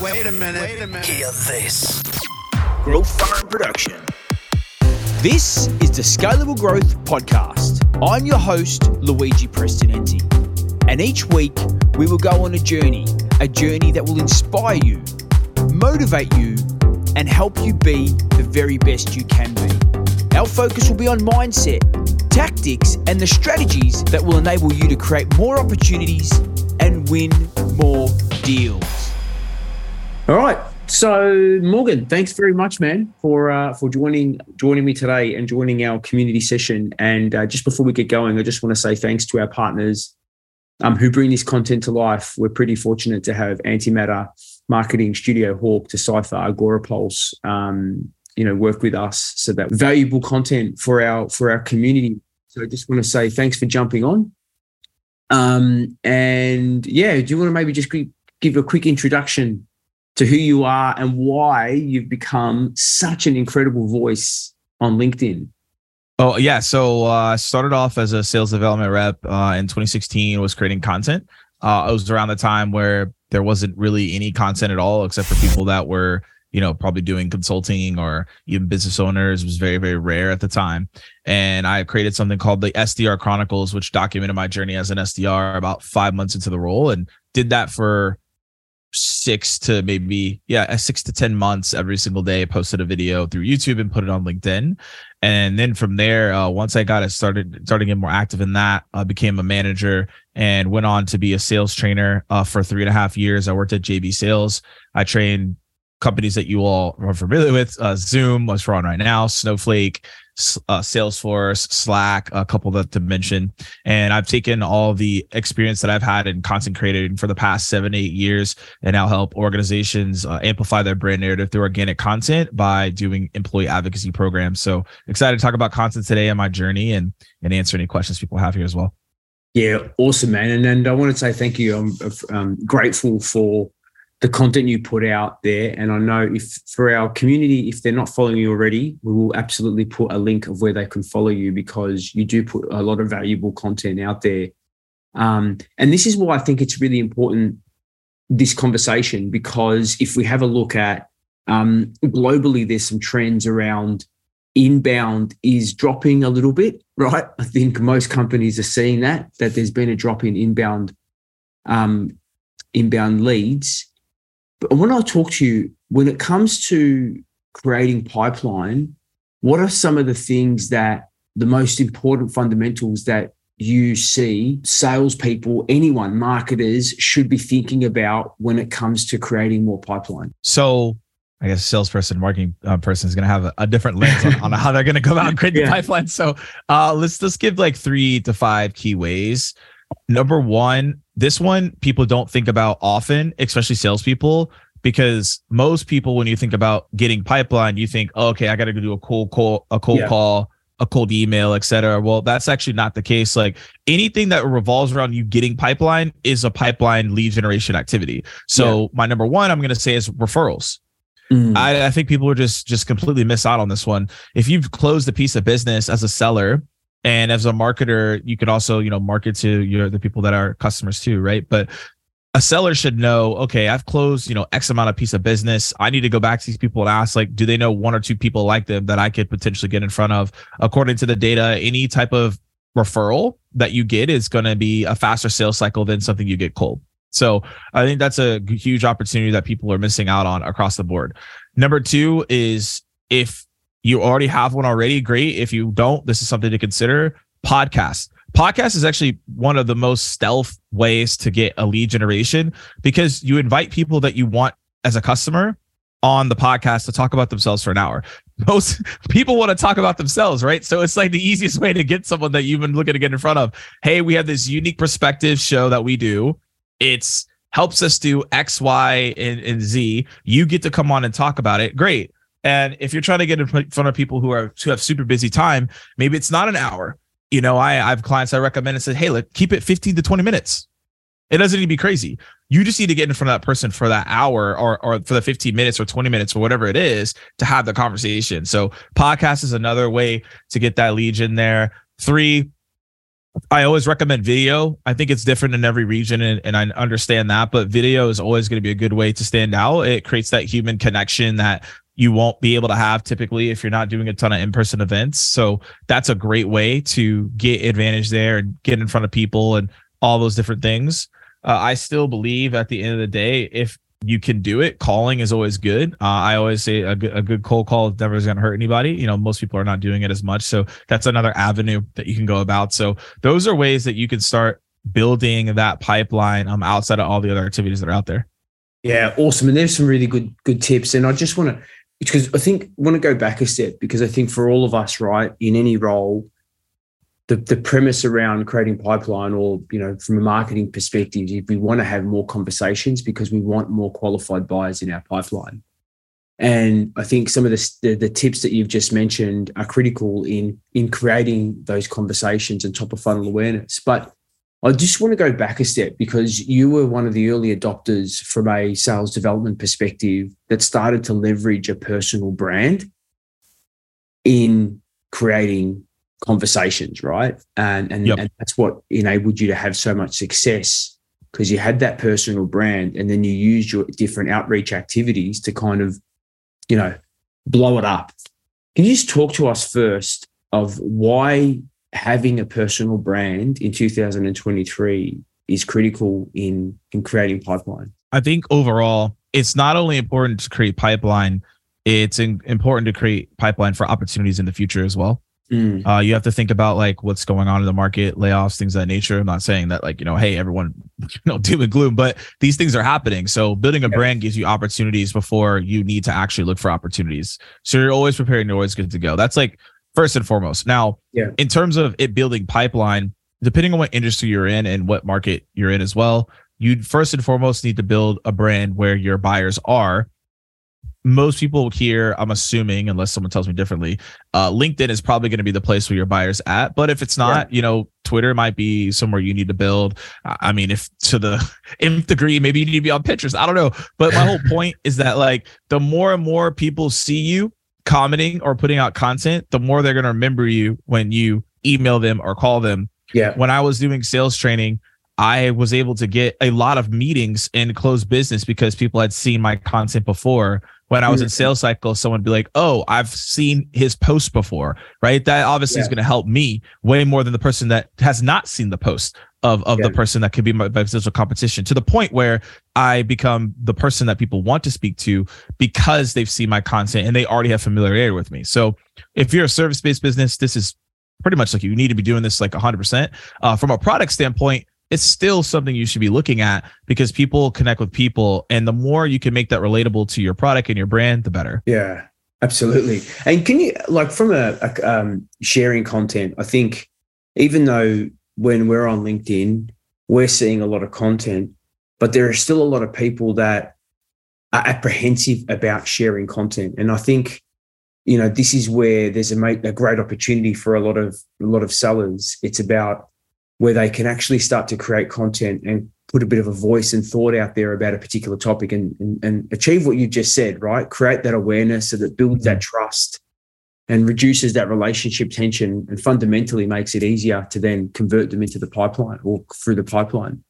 Wait a minute. Wait a minute. Hear this. Growth Forum Production. This is the Skalable Growth Podcast. I'm your host, Luigi Prestinenzi. And each week, we will go on a journey, a journey that will inspire you, motivate you, and help you be the very best you can be. Our focus will be on mindset, tactics, and the strategies that will enable you to create more opportunities and win more deals. All right. So Morgan, thanks very much, man, for uh, for joining joining me today and joining our community session. And uh, just before we get going, I just want to say thanks to our partners um, who bring this content to life. We're pretty fortunate to have Antimatter Marketing, Studio Hawk, Decipher, Agora Pulse, um, you know, work with us so that valuable content for our for our community. So I just want to say thanks for jumping on. Um, and yeah, do you want to maybe just give a quick introduction to who you are and why you've become such an incredible voice on LinkedIn? Oh yeah, so I uh, started off as a sales development rep uh, in 2016. Was creating content. Uh, it was around the time where there wasn't really any content at all, except for people that were you know probably doing consulting or even business owners. It was very very rare at the time. And I created something called the SDR Chronicles, which documented my journey as an SDR about five months into the role, and did that for six to maybe yeah six to ten months every single day i posted a video through youtube and put it on linkedin. And then from there uh, once i got it started starting to get more active in that i became a manager and went on to be a sales trainer uh, for three and a half years. I worked at jb sales. I trained companies that you all are familiar with uh, zoom what's on right now snowflake uh, Salesforce, Slack, a couple that to mention. And I've taken all the experience that I've had in content creating for the past seven, eight years, and now help organizations uh, amplify their brand narrative through organic content by doing employee advocacy programs. So excited to talk about content today and my journey and and answer any questions people have here as well. Yeah, awesome, man. And and I want to say thank you. I'm, I'm grateful for the content you put out there. And I know if for our community, if they're not following you already, we will absolutely put a link of where they can follow you because you do put a lot of valuable content out there. Um, and this is why I think it's really important this conversation because if we have a look at um, globally, there's some trends around inbound is dropping a little bit, right? I think most companies are seeing that that there's been a drop in inbound um, inbound leads but when I talk to you, when it comes to creating pipeline, what are some of the things that the most important fundamentals that you see salespeople, anyone, marketers should be thinking about when it comes to creating more pipeline? So, I guess salesperson, marketing uh, person is going to have a, a, different lens on, on how they're going to go out and create yeah. the pipeline. So, uh, let's let's give like three to five key ways. Number one, this one people don't think about often, especially salespeople, because most people, when you think about getting pipeline, you think, oh, okay, I got to go do a cold call, a cold yeah. call, a cold email, etc. Well, that's actually not the case. Like anything that revolves around you getting pipeline is a pipeline lead generation activity. So yeah. my number one, I'm going to say is referrals. Mm. I, I think people are just just completely miss out on this one. If you've closed a piece of business as a seller and as a marketer you could also you know market to your the people that are customers too right? But a seller should know okay i've closed you know x amount of piece of business. I need to go back to these people and ask like do they know one or two people like them that i could potentially get in front of? According to the data any type of referral that you get is going to be a faster sales cycle than something you get cold. So i think that's a huge opportunity that people are missing out on across the board. Number two is if you already have one already, great. If you don't, this is something to consider. Podcast. Podcast is actually one of the most stealth ways to get a lead generation because you invite people that you want as a customer on the podcast to talk about themselves for an hour. Most people want to talk about themselves, right? So it's like the easiest way to get someone that you've been looking to get in front of. Hey, we have this unique perspective show that we do. It's helps us do X, Y, and, and Z. You get to come on and talk about it. Great. And if you're trying to get in front of people who are who have super busy time, maybe it's not an hour. You know, I, I have clients I recommend and said, hey, let keep it 15 to 20 minutes. It doesn't need to be crazy. You just need to get in front of that person for that hour or or for the 15 minutes or 20 minutes or whatever it is to have the conversation. So podcast is another way to get that lead in there. Three, I always recommend video. I think it's different in every region and, and I understand that, but video is always going to be a good way to stand out. It creates that human connection that you won't be able to have typically if you're not doing a ton of in-person events. So that's a great way to get advantage there and get in front of people and all those different things. Uh, I still believe at the end of the day, if you can do it. Calling is always good. Uh, I always say a good, a good cold call never is going to hurt anybody. You know, most people are not doing it as much. So that's another avenue that you can go about. So those are ways that you can start building that pipeline um, outside of all the other activities that are out there. Yeah, awesome. And there's some really good good tips. And I just want to because I think I want to go back a step because I think for all of us, right, in any role, the, the premise around creating pipeline or you know from a marketing perspective we want to have more conversations because we want more qualified buyers in our pipeline. And i think some of the, the, the tips that you've just mentioned are critical in in creating those conversations and top of funnel awareness. But i just want to go back a step because you were one of the early adopters from a sales development perspective that started to leverage a personal brand in creating conversations, right? And and, yep. and that's what enabled you to have so much success because you had that personal brand and then you used your different outreach activities to kind of, you know, blow it up. Can you just talk to us first of why having a personal brand in 2023 is critical in in creating pipeline? I think overall, it's not only important to create pipeline, it's in, important to create pipeline for opportunities in the future as well. Mm. Uh, you have to think about like what's going on in the market, layoffs, things of that nature. I'm not saying that like, you know, hey, everyone, you know, doom and gloom, but these things are happening. So building a yeah. brand gives you opportunities before you need to actually look for opportunities. So you're always preparing, you're always good to go. That's like first and foremost. Now, yeah. in terms of it building pipeline, depending on what industry you're in and what market you're in as well, you first and foremost need to build a brand where your buyers are most people here, I'm assuming, unless someone tells me differently, uh, LinkedIn is probably going to be the place where your buyer's at. But if it's not, yeah. you know, Twitter might be somewhere you need to build. I mean, if to the nth degree, maybe you need to be on Pinterest. I don't know. But my whole point is that like the more and more people see you commenting or putting out content, the more they're going to remember you when you email them or call them. Yeah. When I was doing sales training, I was able to get a lot of meetings and close business because people had seen my content before when I was in mm-hmm. sales cycle, someone would be like, "Oh, I've seen his post before," right? That obviously yeah. is going to help me way more than the person that has not seen the post of of yeah. the person that could be my, my potential competition. To the point where I become the person that people want to speak to because they've seen my content and they already have familiarity with me. So, if you're a service based business, this is pretty much like you need to be doing this like 100%. Uh, from a product standpoint, it's still something you should be looking at because people connect with people and the more you can make that relatable to your product and your brand the better yeah absolutely and can you like from a, a um, sharing content i think even though when we're on linkedin we're seeing a lot of content but there are still a lot of people that are apprehensive about sharing content. And i think you know this is where there's a, a great opportunity for a lot of a lot of sellers. It's about where they can actually start to create content and put a bit of a voice and thought out there about a particular topic and, and, and achieve what you just said, right? Create that awareness so that builds that mm. trust and reduces that relationship tension and fundamentally makes it easier to then convert them into the pipeline or through the pipeline.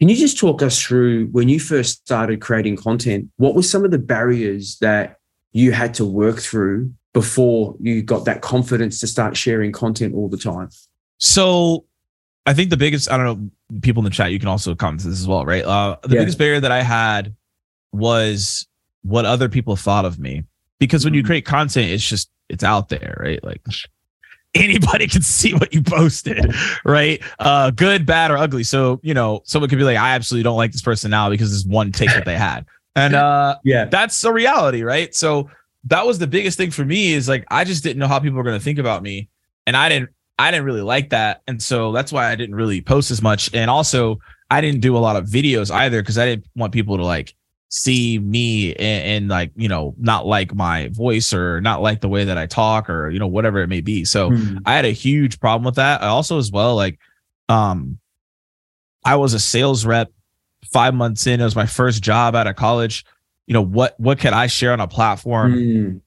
Can you just talk us through when you first started creating content, what were some of the barriers that you had to work through before you got that confidence to start sharing content all the time? So I think the biggest, I don't know, people in the chat, you can also comment this as well, right? Uh, the yeah. biggest barrier that I had was what other people thought of me. Because when you mm-hmm. create content, it's just, it's out there, right? Like anybody can see what you posted, right? Uh, good, bad, or ugly. So, you know, someone could be like, I absolutely don't like this person now because this one take that they had. And uh, yeah, that's a reality, right? So that was the biggest thing for me is like, I just didn't know how people were going to think about me. And I didn't I didn't really like that. And so that's why I didn't really post as much. And also, I didn't do a lot of videos either because I didn't want people to like see me and, and, like, you know, not like my voice or not like the way that I talk or, you know, whatever it may be. So mm-hmm. I had a huge problem with that. I also, as well, like, um, I was a sales rep five months in. It was my first job out of college. You know, what, what could I share on a platform mm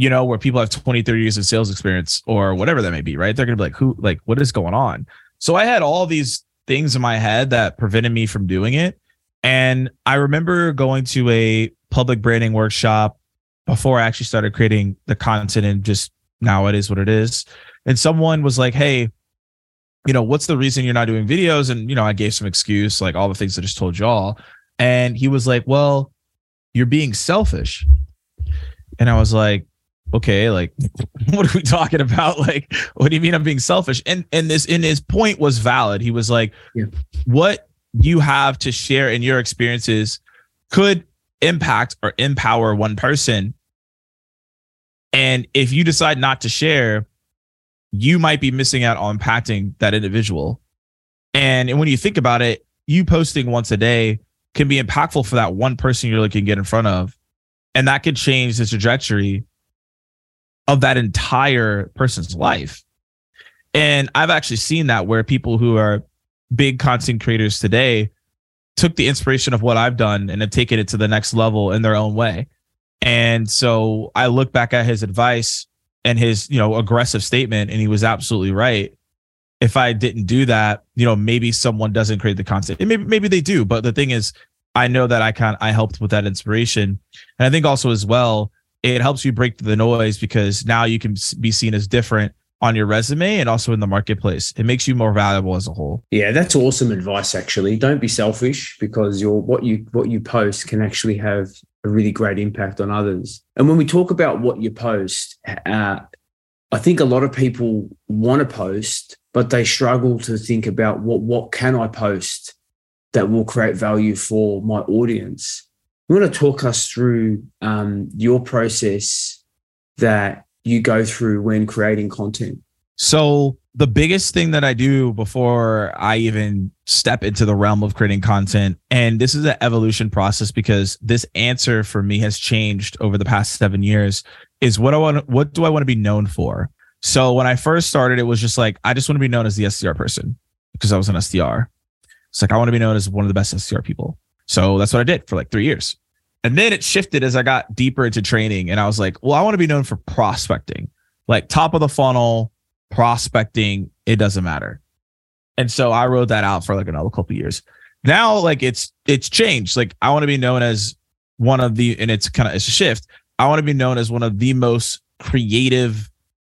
you know, where people have 20, 30 years of sales experience or whatever that may be, right? They're going to be like, who, like, what is going on? So I had all these things in my head that prevented me from doing it. And I remember going to a public branding workshop before I actually started creating the content and just now it is what it is. And someone was like, Hey, you know, what's the reason you're not doing videos? And, you know, I gave some excuse, like all the things I just told y'all. And he was like, Well, you're being selfish. And I was like, okay, like what are we talking about? Like, what do you mean I'm being selfish? And and this in his point was valid. He was like, yeah. what you have to share in your experiences could impact or empower one person. And if you decide not to share, you might be missing out on impacting that individual. And, and when you think about it, you posting once a day can be impactful for that one person you're looking to get in front of. And that could change the trajectory of that entire person's life. And I've actually seen that where people who are big content creators today took the inspiration of what I've done and have taken it to the next level in their own way. And so I look back at his advice and his, you know, aggressive statement, and he was absolutely right. If I didn't do that, you know, maybe someone doesn't create the content. And maybe maybe they do, but the thing is, I know that I can I helped with that inspiration. And I think also as well, it helps you break the noise because now you can be seen as different on your resume and also in the marketplace. It makes you more valuable as a whole. Yeah, that's awesome advice actually. Don't be selfish because your what you what you post can actually have a really great impact on others. And when we talk about what you post, uh, I think a lot of people want to post, but they struggle to think about what what can I post that will create value for my audience. You want to talk us through um, your process that you go through when creating content? So, the biggest thing that I do before I even step into the realm of creating content, and this is an evolution process because this answer for me has changed over the past seven years, is what I want. What do I want to be known for? So when I first started, it was just like I just want to be known as the SDR person because I was an SDR. It's like I want to be known as one of the best SDR people. So that's what I did for like three years. And then it shifted as I got deeper into training. And I was like, well, I want to be known for prospecting, like top of the funnel, prospecting. It doesn't matter. And so I wrote that out for like another couple years. Now, like it's it's changed. Like I want to be known as one of the, and it's kind of it's a shift. I want to be known as one of the most creative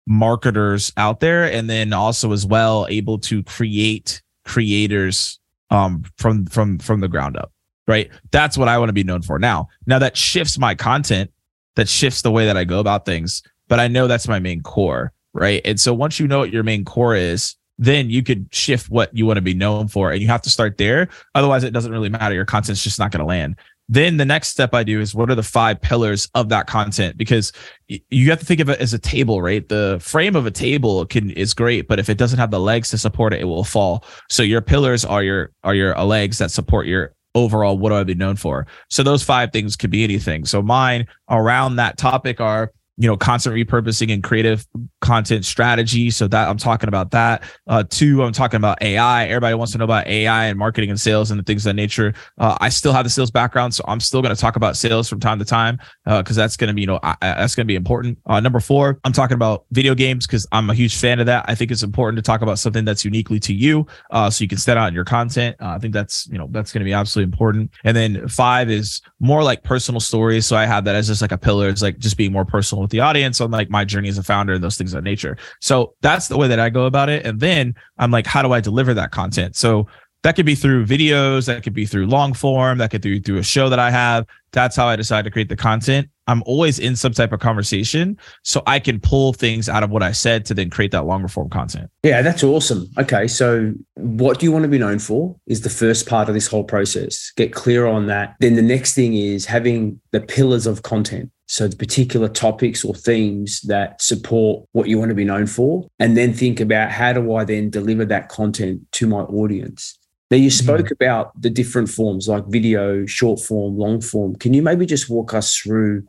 marketers out there, and then also as well able to create creators um from from from the ground up right? That's what I want to be known for now. Now that shifts my content, that shifts the way that I go about things, but I know that's my main core, right? And so once you know what your main core is, then you could shift what you want to be known for and you have to start there. Otherwise, it doesn't really matter. Your content's just not going to land. Then the next step I do is what are the five pillars of that content? Because you have to think of it as a table, right? The frame of a table can is great, but if it doesn't have the legs to support it, it will fall. So your pillars are your are your legs that support your overall what do I be known for? So those five things could be anything. So mine around that topic are you know content repurposing and creative content strategy. So that i'm talking about that. Uh two i'm talking about ai everybody wants to know about ai and marketing and sales and the things of that nature. Uh, i still have the sales background so i'm still going to talk about sales from time to time because uh, that's going to be you know I, that's going to be important. Uh, number four i'm talking about video games because i'm a huge fan of that. I think it's important to talk about something that's uniquely to you uh, so you can stand out in your content. Uh, i think that's you know that's going to be absolutely important. And then five is more like personal stories. So i have that as just like a pillar it's like just being more personal with the audience on like my journey as a founder and those things of nature. So that's the way that I go about it. And then I'm like, how do I deliver that content? So that could be through videos, that could be through long form, that could be through a show that I have. That's how I decide to create the content. I'm always in some type of conversation so I can pull things out of what I said to then create that longer form content. Yeah, that's awesome. Okay. So, what do you want to be known for is the first part of this whole process. Get clear on that. Then the next thing is having the pillars of content. So, the particular topics or themes that support what you want to be known for. And then think about how do I then deliver that content to my audience? Now, you mm-hmm. spoke about the different forms like video, short form, long form. Can you maybe just walk us through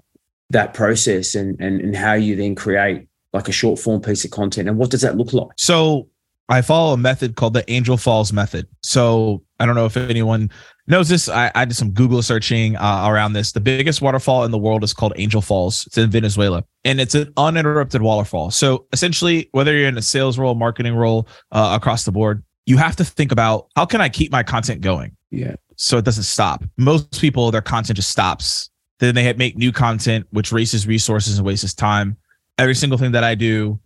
that process and, and, and how you then create like a short form piece of content? And what does that look like? So, I follow a method called the Angel Falls method. So I don't know if anyone knows this. I, I did some Google searching uh, around this. The biggest waterfall in the world is called Angel Falls. It's in Venezuela, and it's an uninterrupted waterfall. So essentially, whether you're in a sales role, marketing role, uh, across the board, you have to think about how can I keep my content going? Yeah. So it doesn't stop. Most people, their content just stops. Then they had make new content, which wastes resources and wastes time. Every single thing that I do,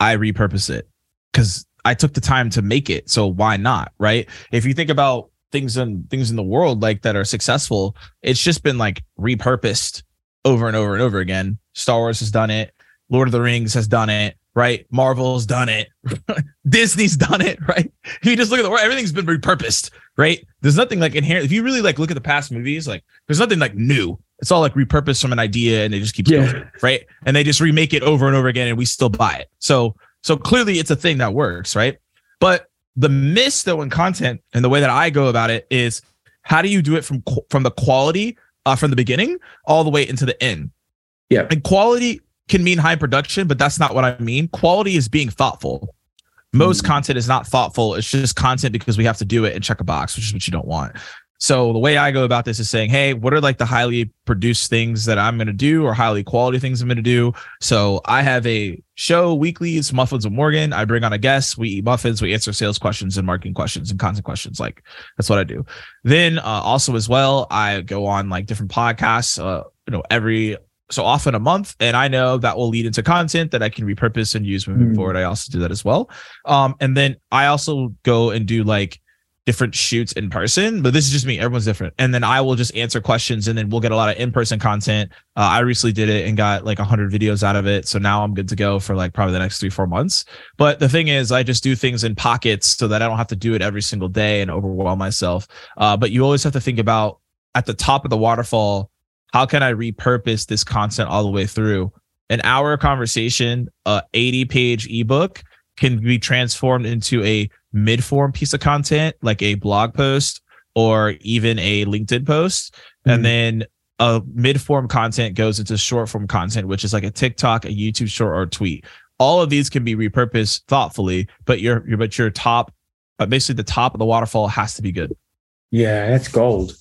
I repurpose it because I took the time to make it. So why not? Right. If you think about things and things in the world like that are successful, it's just been like repurposed over and over and over again. Star Wars has done it. Lord of the Rings has done it right? Marvel's done it. Disney's done it, right? If you just look at the world, everything's been repurposed, right? There's nothing like inherent. If you really like look at the past movies, like there's nothing like new. It's all like repurposed from an idea and it just keeps yeah. going, right? And they just remake it over and over again and we still buy it. So so clearly it's a thing that works, right? But the miss though in content and the way that I go about it is how do you do it from from the quality uh, from the beginning all the way into the end? Yeah. And quality can mean high production, but that's not what I mean. Quality is being thoughtful. Most mm. content is not thoughtful. It's just content because we have to do it and check a box, which is what you don't want. So the way I go about this is saying, hey, what are like the highly produced things that I'm going to do or highly quality things I'm going to do? So I have a show weekly. It's Muffins with Morgan. I bring on a guest. We eat muffins. We answer sales questions and marketing questions and content questions. Like that's what I do. Then uh, also as well, I go on like different podcasts. Uh, you know, every so often a month and i know that will lead into content that i can repurpose and use moving mm. forward i also do that as well um and then i also go and do like different shoots in person but this is just me everyone's different. And then i will just answer questions and then we'll get a lot of in-person content. Uh, i recently did it and got like 100 videos out of it. So now i'm good to go for like probably the next three four months. But the thing is i just do things in pockets so that i don't have to do it every single day and overwhelm myself. Uh, but you always have to think about at the top of the waterfall how can I repurpose this content all the way through? An hour conversation, a 80 page ebook can be transformed into a mid form piece of content, like a blog post or even a LinkedIn post. Mm-hmm. And then a mid form content goes into short form content, which is like a TikTok, a YouTube short, or a tweet. All of these can be repurposed thoughtfully, but your, your but your top, but basically the top of the waterfall has to be good. Yeah, that's gold.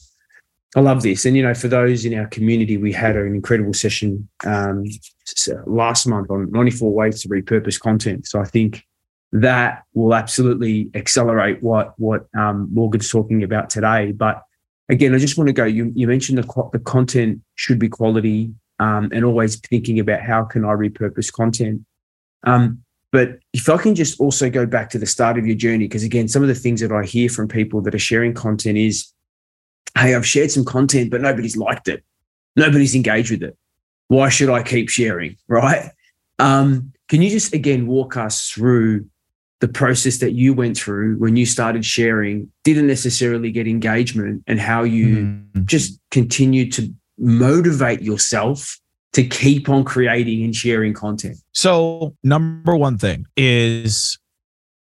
I love this. And, you know, for those in our community, we had an incredible session um, last month on 94 ways to repurpose content. So I think that will absolutely accelerate what, what um, Morgan's talking about today. But again, I just want to go, you, you mentioned the, the content should be quality um, and always thinking about how can I repurpose content. Um, but if I can just also go back to the start of your journey, because again, some of the things that I hear from people that are sharing content is, hey, I've shared some content, but nobody's liked it. Nobody's engaged with it. Why should I keep sharing? Right. Um, can you just again walk us through the process that you went through when you started sharing, didn't necessarily get engagement, and how you mm-hmm. just continued to motivate yourself to keep on creating and sharing content? So, number one thing is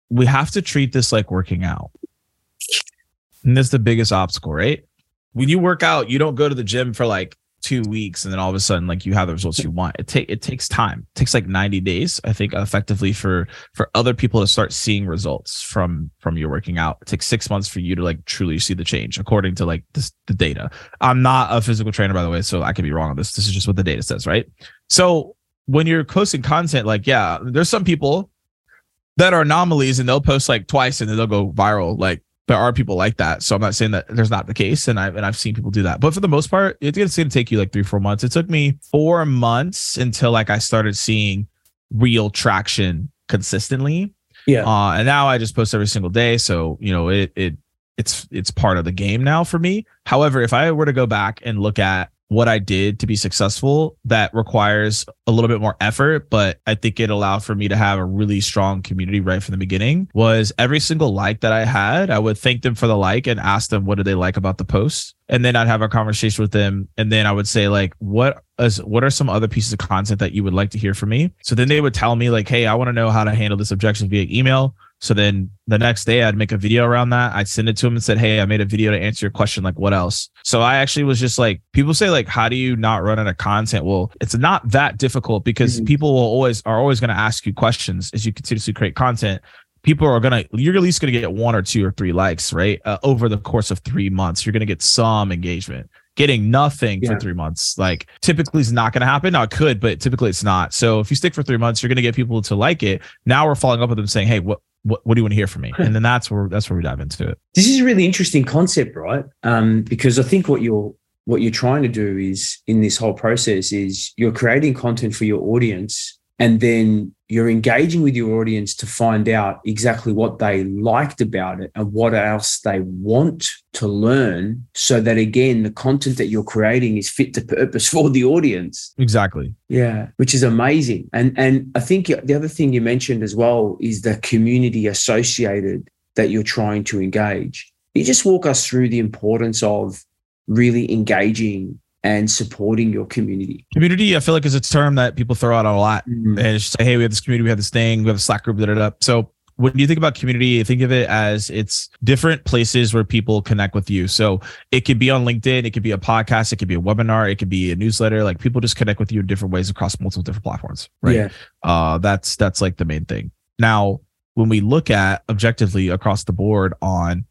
we have to treat this like working out. And that's the biggest obstacle, right? when you work out, you don't go to the gym for like two weeks and then all of a sudden like you have the results you want. It take it takes time. It takes like 90 days, I think, effectively for for other people to start seeing results from from your working out. It takes six months for you to like truly see the change, according to like this the data. I'm not a physical trainer, by the way, so I could be wrong on this. This is just what the data says, right? So when you're posting content, like, yeah, there's some people that are anomalies and they'll post like twice and then they'll go viral. Like there are people like that. So I'm not saying that there's not the case, and I've and I've seen people do that. But for the most part, it's going to take you like three, four months. It took me four months until like I started seeing real traction consistently. Yeah. Uh, and now I just post every single day. So you know it it it's it's part of the game now for me. However, if I were to go back and look at what I did to be successful that requires a little bit more effort, but I think it allowed for me to have a really strong community right from the beginning. Was every single like that I had, I would thank them for the like and ask them what did they like about the post. And then I'd have a conversation with them. And then I would say, like, what is what are some other pieces of content that you would like to hear from me? So then they would tell me, like, hey, I want to know how to handle this objection via email so then the next day I'd make a video around that. I'd send it to him and said, Hey, I made a video to answer your question. Like, what else? So I actually was just like, people say, like, how do you not run out of content? Well, it's not that difficult because mm-hmm. people will always are always going to ask you questions as you continuously create content. People are gonna, you're at least gonna get one or two or three likes, right? Uh, over the course of three months, you're gonna get some engagement getting nothing yeah. for three months. Like typically is not going to happen. Now it could, but typically it's not. So if you stick for three months, you're going to get people to like it. Now we're following up with them saying, Hey, what, what, what do you want to hear from me? And then that's where that's where we dive into it. This is a really interesting concept, right? Um, because I think what you're what you're trying to do is in this whole process is you're creating content for your audience and then you're engaging with your audience to find out exactly what they liked about it and what else they want to learn so that again the content that you're creating is fit to purpose for the audience. Exactly. Yeah which is amazing. And and i think the other thing you mentioned as well is the community associated that you're trying to engage. You just walk us through the importance of really engaging and supporting your community. Community, I feel like is a term that people throw out a lot. Mm-hmm. And just like, hey, we have this community, we have this thing, we have a Slack group, da, da, da. So when you think about community, think of it as it's different places where people connect with you. So it could be on LinkedIn, it could be a podcast, it could be a webinar, it could be a newsletter. Like people just connect with you in different ways across multiple different platforms. Right. Yeah. Uh, that's that's like the main thing. Now, when we look at objectively across the board on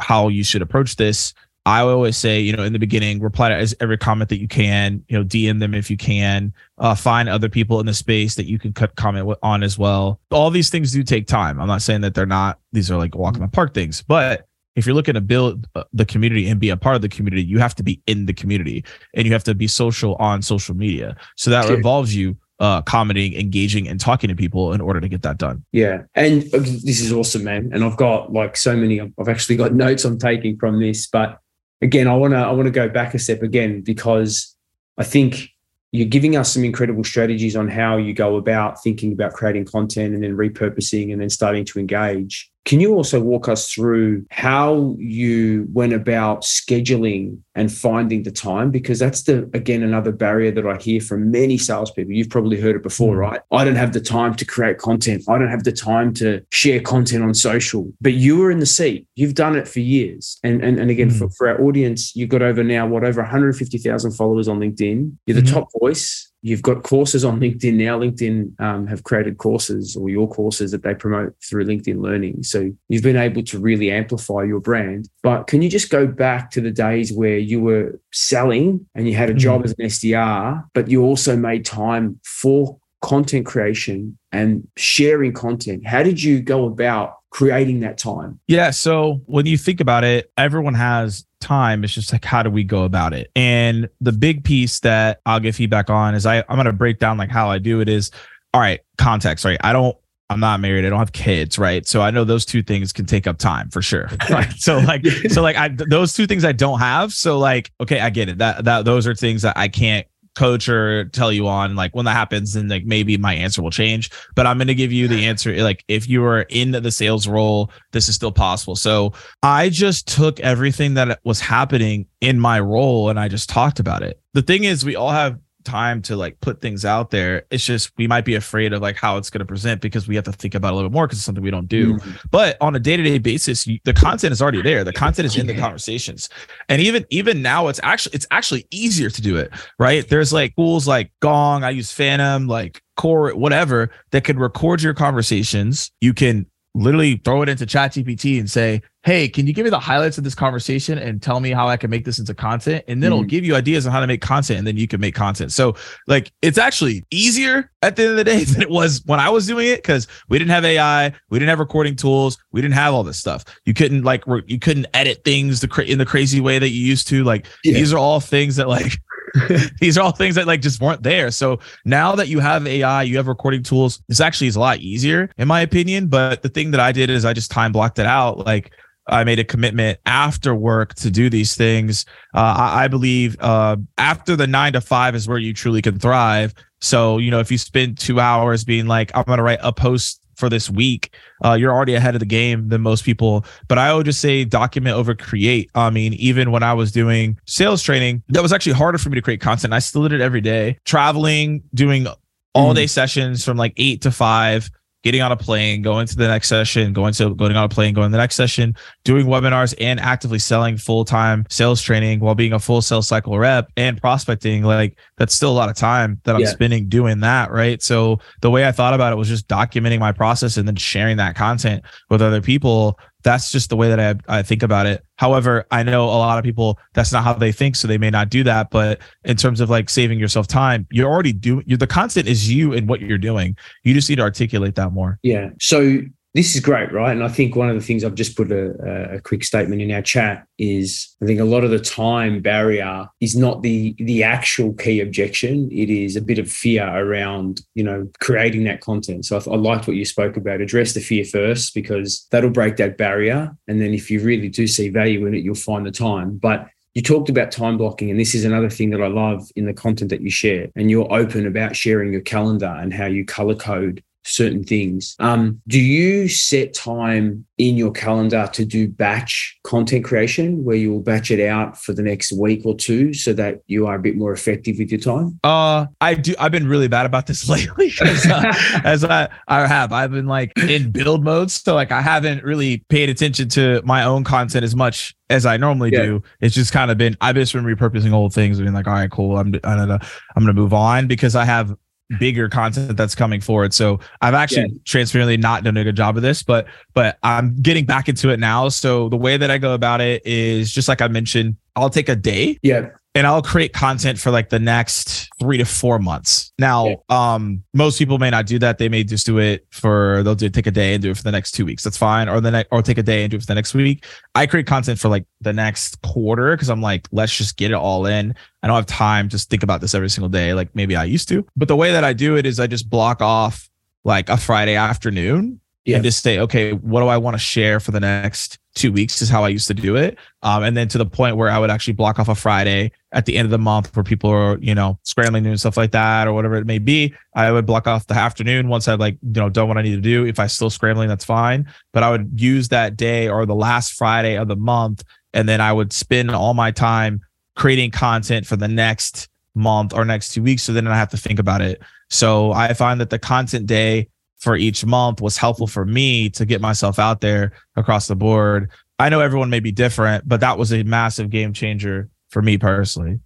how you should approach this, I always say, you know, in the beginning, reply to every comment that you can, you know, DM them if you can, uh, find other people in the space that you can cut comment on as well. All these things do take time. I'm not saying that they're not, these are like walk in the park things, but if you're looking to build uh, the community and be a part of the community, you have to be in the community and you have to be social on social media. So that involves you uh, commenting, engaging, and talking to people in order to get that done. Yeah, and uh, this is awesome, man. And I've got like so many. I've actually got notes I'm taking from this, but again, I want to I want to go back a step again because I think you're giving us some incredible strategies on how you go about thinking about creating content and then repurposing and then starting to engage. Can you also walk us through how you went about scheduling and finding the time? Because that's the again another barrier that I hear from many salespeople. You've probably heard it before, mm. right? I don't have the time to create content. I don't have the time to share content on social. But you were in the seat. You've done it for years. And and, and again, mm. for, for our audience, you've got over now what over 150,000 followers on LinkedIn. You're the mm-hmm. top voice You've got courses on LinkedIn now. LinkedIn um, have created courses or your courses that they promote through LinkedIn Learning. So you've been able to really amplify your brand. But can you just go back to the days where you were selling and you had a job mm. as an SDR, but you also made time for content creation and sharing content? How did you go about creating that time? Yeah. So when you think about it, everyone has time. It's just like, how do we go about it? And the big piece that I'll get feedback on is I, I'm going to break down like how I do it is all right, context, right? I don't, I'm not married. I don't have kids, right? So I know those two things can take up time for sure. Right? so like, so like, I those two things I don't have. So like, okay, I get it. That that those are things that I can't coach or tell you on like when that happens then like maybe my answer will change. But i'm going to give you the answer like if you are in the sales role this is still possible. So i just took everything that was happening in my role and i just talked about it. The thing is we all have time to like put things out there. It's just we might be afraid of like how it's going to present because we have to think about it a little bit more because it's something we don't do. Mm-hmm. But on a day to day basis, you, the content is already there. The content is in the conversations, and even even now, it's actually it's actually easier to do it. Right? There's like tools like Gong. I use Fathom, like Core, whatever that can record your conversations. You can literally throw it into ChatGPT and say, Hey, can you give me the highlights of this conversation and tell me how I can make this into content? And then mm-hmm. it'll give you ideas on how to make content and then you can make content. So, like, it's actually easier at the end of the day than it was when I was doing it because we didn't have AI, we didn't have recording tools, we didn't have all this stuff. You couldn't, like, you couldn't edit things the cra- in the crazy way that you used to. Like, yeah. these are all things that, like, these are all things that like just weren't there. So now that you have AI, you have recording tools, this actually is a lot easier in my opinion. But the thing that I did is I just time blocked it out. Like I made a commitment after work to do these things. Uh, I, I, believe uh, after the nine to five is where you truly can thrive. So, you know, if you spend two hours being like, I'm going to write a post for this week, uh, you're already ahead of the game than most people. But I would just say document over create. I mean, even when I was doing sales training, that was actually harder for me to create content. I still did it every day, traveling, doing all day mm. sessions from like eight to five getting on a plane, going to the next session, going to going on a plane, going to the next session, doing webinars and actively selling full-time sales training while being a full sales cycle rep and prospecting, like that's still a lot of time that I'm yeah. spending doing that. Right. So the way I thought about it was just documenting my process and then sharing that content with other people that's just the way that I, I think about it. However, I know a lot of people that's not how they think, so they may not do that. But in terms of like saving yourself time, you're already doing. The content is you and what you're doing. You just need to articulate that more. Yeah. So this is great, right? And I think one of the things I've just put a, a, quick statement in our chat is I think a lot of the time barrier is not the the actual key objection. It is a bit of fear around you know creating that content. So I, I liked what you spoke about. Address the fear first because that'll break that barrier. And then if you really do see value in it, you'll find the time. But you talked about time blocking, and this is another thing that I love in the content that you share. And you're open about sharing your calendar and how you color code certain things. Um, do you set time in your calendar to do batch content creation where you will batch it out for the next week or two so that you are a bit more effective with your time? Uh, I do. I've been really bad about this lately as, uh, as I, I have. I've been like in build mode. So like I haven't really paid attention to my own content as much as I normally yeah. do. It's just kind of been I've just been repurposing old things, and being like, all right, cool. I'm I'm gonna I'm gonna move on because I have bigger content that's coming forward. So I've actually yeah. transparently not done a good job of this, but but I'm getting back into it now. So the way that I go about it is just like I mentioned, I'll take a day. Yeah and I'll create content for like the next three to four months. Now, um, most people may not do that. They may just do it for they'll do take a day and do it for the next two weeks. That's fine. Or the next or take a day and do it for the next week. I create content for like the next quarter because I'm like, let's just get it all in. I don't have time to think about this every single day, like maybe I used to. But the way that I do it is I just block off like a Friday afternoon yeah. and just say, okay, what do I want to share for the next two weeks is how I used to do it. Um, and then to the point where I would actually block off a Friday at the end of the month where people are, you know, scrambling and stuff like that or whatever it may be. I would block off the afternoon once I've like, you know, done what I need to do. If I still scrambling, that's fine. But I would use that day or the last Friday of the month. And then I would spend all my time creating content for the next month or next two weeks. So then I have to think about it. So I find that the content day for each month was helpful for me to get myself out there across the board. I know everyone may be different, but that was a massive game changer for me personally.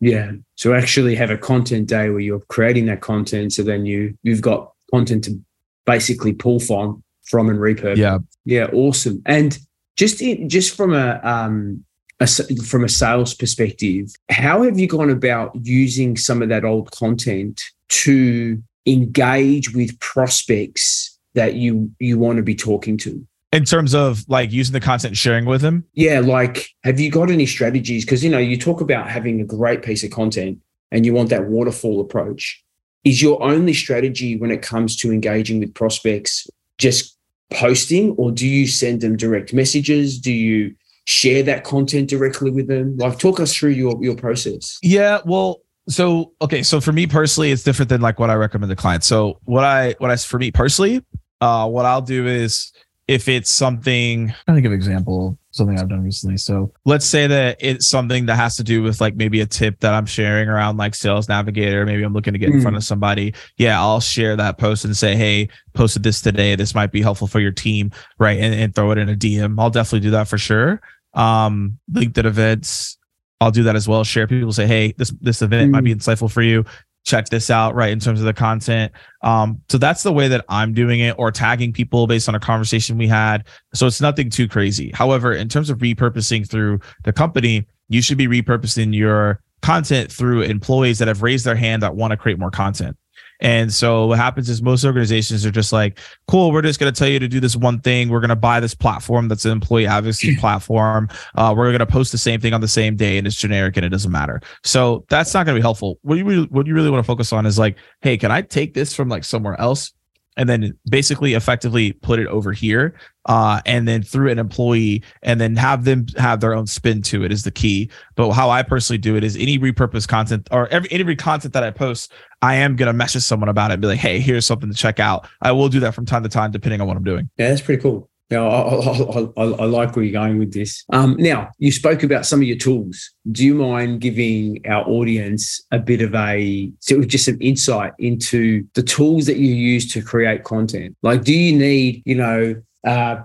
Yeah. So actually have a content day where you're creating that content. So then you you've got content to basically pull from from and repurpose. Yeah. Yeah. Awesome. And just in, just from a um a, from a sales perspective, how have you gone about using some of that old content to engage with prospects that you you want to be talking to. In terms of like using the content sharing with them? Yeah like have you got any strategies? Because you know you talk about having a great piece of content and you want that waterfall approach. Is your only strategy when it comes to engaging with prospects just posting or do you send them direct messages? Do you share that content directly with them? Like talk us through your your process. Yeah well so okay so for me personally it's different than like what i recommend to clients. So what i what i for me personally uh what i'll do is if it's something i think of example something i've done recently. So let's say that it's something that has to do with like maybe a tip that i'm sharing around like sales navigator. Maybe i'm looking to get in front hmm. of somebody. Yeah i'll share that post and say hey posted this today. This might be helpful for your team right and, and throw it in a dm i'll definitely do that for sure. Um linkedin events I'll do that as well. Share people say, hey, this this event mm. might be mm. insightful for you. Check this out, right? In terms of the content. Um, so that's the way that I'm doing it, or tagging people based on a conversation we had. So it's nothing too crazy. However, in terms of repurposing through the company, you should be repurposing your content through employees that have raised their hand that want to create more content. And so what happens is most organizations are just like, cool, we're just going to tell you to do this one thing. We're going to buy this platform that's an employee advocacy platform. Uh, we're going to post the same thing on the same day and it's generic and it doesn't matter. So that's not going to be helpful. What you really, what you really want to focus on is like, hey, can I take this from like somewhere else and then basically effectively put it over here uh, and then through an employee and then have them have their own spin to it is the key. But how i personally do it is any repurposed content or every any content that i post i am going to message someone about it and be like hey here's something to check out. I will do that from time to time depending on what i'm doing. Yeah that's pretty cool yeah, I, I, I, I, like where you're going with this. Um, now, you spoke about some of your tools. Do you mind giving our audience a bit of a just some insight into the tools that you use to create content? Like, do you need, you know, uh,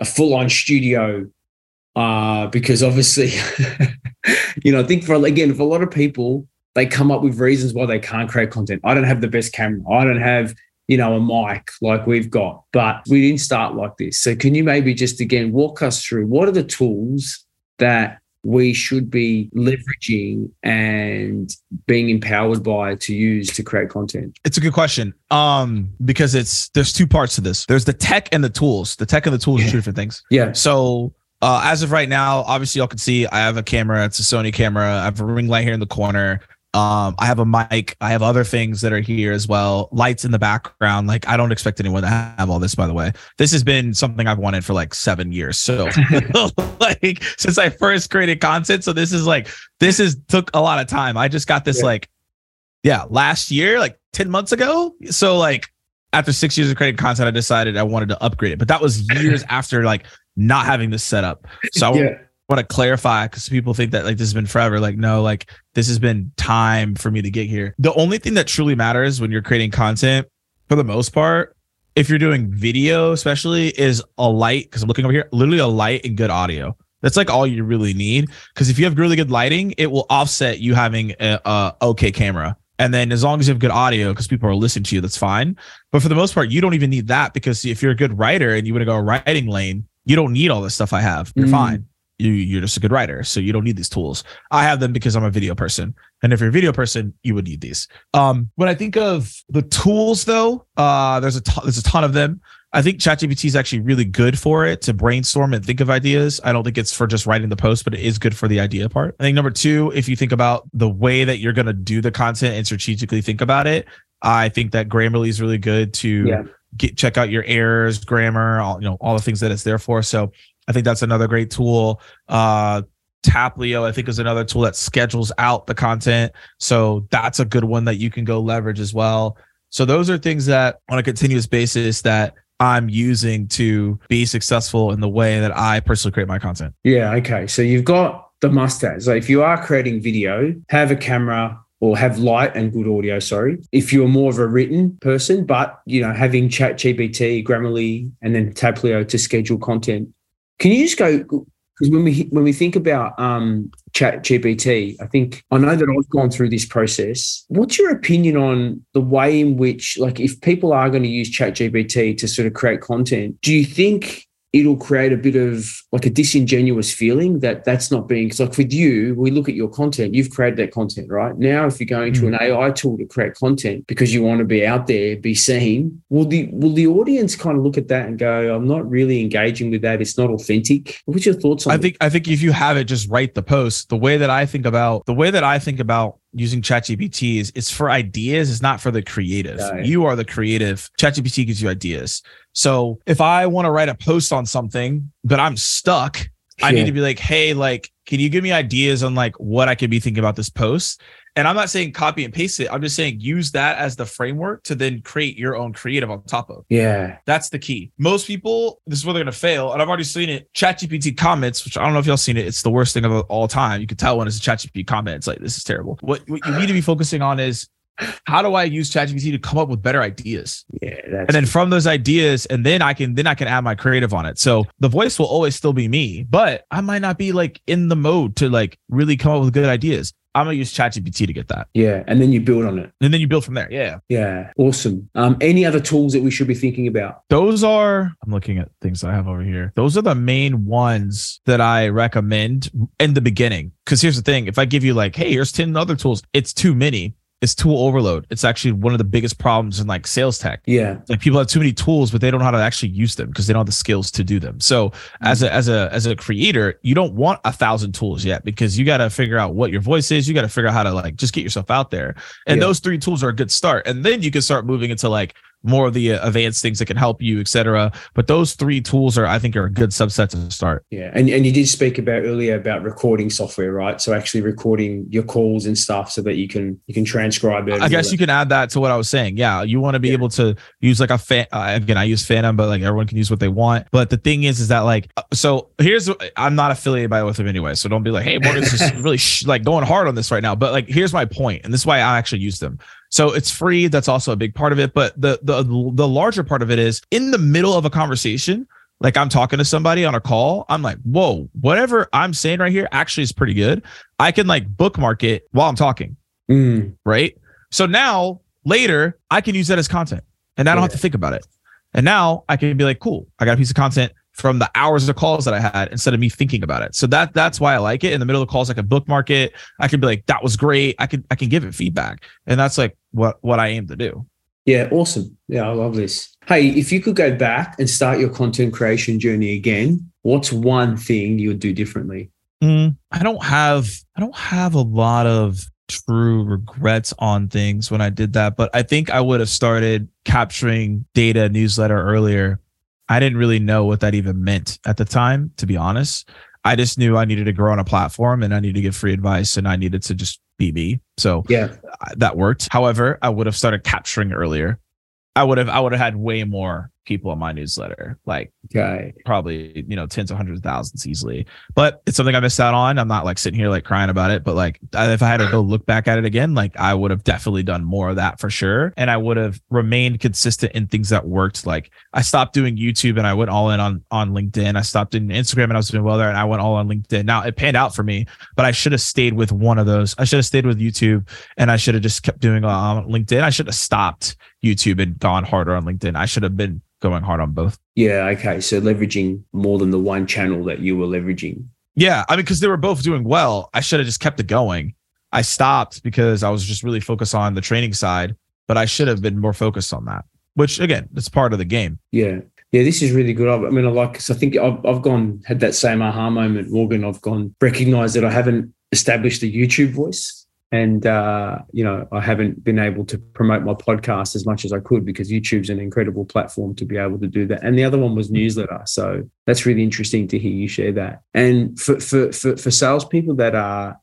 a full-on studio? Uh, because obviously, you know, I think for again, for a lot of people, they come up with reasons why they can't create content. I don't have the best camera. I don't have you know, a mic like we've got, but we didn't start like this. So can you maybe just again walk us through what are the tools that we should be leveraging and being empowered by to use to create content? It's a good question. Um, because it's there's two parts to this. There's the tech and the tools. The tech and the tools are two different things. Yeah. So uh, as of right now, obviously y'all can see I have a camera. It's a Sony camera. I have a ring light here in the corner. Um, I have a mic. I have other things that are here as well. Lights in the background. Like I don't expect anyone to have all this. By the way, this has been something I've wanted for like seven years. So, like since I first created content, so this is like this is took a lot of time. I just got this Yeah. like, yeah, last year, like ten months ago. So like after six years of creating content, I decided I wanted to upgrade it. But that was years after like not having this set up. So I Yeah. Want to clarify because people think that like this has been forever. Like, no, like this has been time for me to get here. The only thing that truly matters when you're creating content, for the most part, if you're doing video, especially, is a light. Because I'm looking over here, literally a light and good audio. That's like all you really need. Because if you have really good lighting, it will offset you having a, a okay camera. And then as long as you have good audio, because people are listening to you, that's fine. But for the most part, you don't even need that because if you're a good writer and you want to go a writing lane, you don't need all the stuff I have. You're Mm. fine. You you're just a good writer, so you don't need these tools. I have them because I'm a video person, and if you're a video person, you would need these. Um, when I think of the tools, though, uh, there's a ton, there's a ton of them. I think ChatGPT is actually really good for it to brainstorm and think of ideas. I don't think it's for just writing the post, but it is good for the idea part. I think number two, if you think about the way that you're going to do the content and strategically think about it, I think that Grammarly is really good to Yeah. get check out your errors, grammar, all you know, all the things that it's there for. So I think that's another great tool. Uh Taplio, I think, is another tool that schedules out the content. So that's a good one that you can go leverage as well. So those are things that on a continuous basis that I'm using to be successful in the way that I personally create my content. Yeah. Okay. So you've got the must-haves. So if you are creating video, have a camera or have light and good audio. Sorry. If you're more of a written person, but you know having Chat GPT, Grammarly, and then Taplio to schedule content. Can you just go? Because when we when we think about um, Chat GPT, I think I know that I've gone through this process. What's your opinion on the way in which, like, if people are going to use Chat GPT to sort of create content, do you think it'll create a bit of like a disingenuous feeling that that's not being because like with you we look at your content you've created that content right now if you're going to an mm. ai tool to create content because you want to be out there be seen will the will the audience kind of look at that and go i'm not really engaging with that it's not authentic what's your thoughts on I it? think I think if you have it, just write the post. The way that I think about the way that I think about using ChatGPT is it's for ideas, it's not for the creative. Right. You are the creative. ChatGPT gives you ideas. So if I want to write a post on something, but I'm stuck, I need to be like, hey, like, can you give me ideas on like what I could be thinking about this post? And I'm not saying copy and paste it. I'm just saying use that as the framework to then create your own creative on top of. yeah That's the key. Most people, this is where they're gonna fail, and I've already seen it. ChatGPT comments, which I don't know if y'all seen it. It's the worst thing of all time. You can tell when it's a ChatGPT comment. It's like this is terrible. What what you need to be focusing on is how do I use ChatGPT to come up with better ideas, yeah that's and then from those ideas, and then I can then I can add my creative on it. So the voice will always still be me, but I might not be like in the mode to like really come up with good ideas. I'm gonna use ChatGPT to get that, yeah and then you build on it. And then you build from there. Yeah. yeah awesome. Um any other tools that we should be thinking about? Those are i'm looking at things i have over here. Those are the main ones that i recommend in the beginning. Because here's the thing if i give you like hey here's 10 other tools it's too many it's tool overload. It's actually one of the biggest problems in like sales tech. Yeah. Like people have too many tools but they don't know how to actually use them because they don't have the skills to do them. So mm-hmm. as a as a as a creator you don't want a thousand tools yet because you got to figure out what your voice is. You got to figure out how to like just get yourself out there. And Yeah. those three tools are a good start. And then you can start moving into like more of the uh, advanced things that can help you etc but those three tools are i think are a good subset to start Yeah, and and you did speak about earlier about recording software, right? So actually recording your calls and stuff so that you can you can transcribe it. I guess you can add that to what I was saying. Yeah, you want to be Yeah. able to use like a fan. Uh, again, I use Fathom, but like everyone can use what they want. But the thing is, is that like, uh, so here's I'm not affiliated by with them anyway, so don't be like, hey, Morgan's just really sh- like going hard on this right now. But like, here's my point, and this is why I actually use them. So it's free. That's also a big part of it. But the the the larger part of it is in the middle of a conversation. Like I'm talking to somebody on a call, I'm like, whoa, whatever I'm saying right here actually is pretty good. I can like bookmark it while I'm talking Mm, right? So now later I can use that as content and I don't have to think about it. And now I can be like, cool, I got a piece of content. From the hours of calls that I had instead of me thinking about it. So that that's why I like it. In the middle of the calls, I can bookmark it. I can be like, that was great. I can I can give it feedback. And that's like what what I aim to do. Yeah, awesome. Yeah, I love this. Hey, if you could go back and start your content creation journey again, what's one thing you would do differently? Mm, I don't have I don't have a lot of true regrets on things when I did that, but I think I would have started capturing data newsletter earlier. I didn't really know what that even meant at the time, to be honest. I just knew I needed to grow on a platform and I needed to give free advice and I needed to just be me. So yeah, that worked. However, I would have started capturing earlier. I would have I would have had way more people on my newsletter, like okay. probably you know tens of hundreds of thousands easily. But it's something I missed out on. I'm not like sitting here like crying about it, but like if I had to go look back at it again, like I would have definitely done more of that for sure, and I would have remained consistent in things that worked. Like I stopped doing YouTube and I went all in on on LinkedIn. I stopped doing Instagram and I was doing well there, and I went all on LinkedIn. Now it panned out for me, but I should have stayed with one of those. I should have stayed with YouTube, and I should have just kept doing um, LinkedIn. I should have stopped YouTube and gone harder on LinkedIn. I should have been going hard on both. Yeah. Okay. So leveraging more than the one channel that you were leveraging. Yeah. I mean, because they were both doing well. I should have just kept it going. I stopped because I was just really focused on the training side, but I should have been more focused on that, which again, it's part of the game. Yeah. Yeah, this is really good. I mean, I like, cause I think I've, I've gone, had that same aha moment, Morgan. I've gone, recognized that I haven't established a YouTube voice and uh, you know I haven't been able to promote my podcast as much as I could because YouTube's an incredible platform to be able to do that. And the other one was newsletter, so that's really interesting to hear you share that. And for for for, for salespeople that are,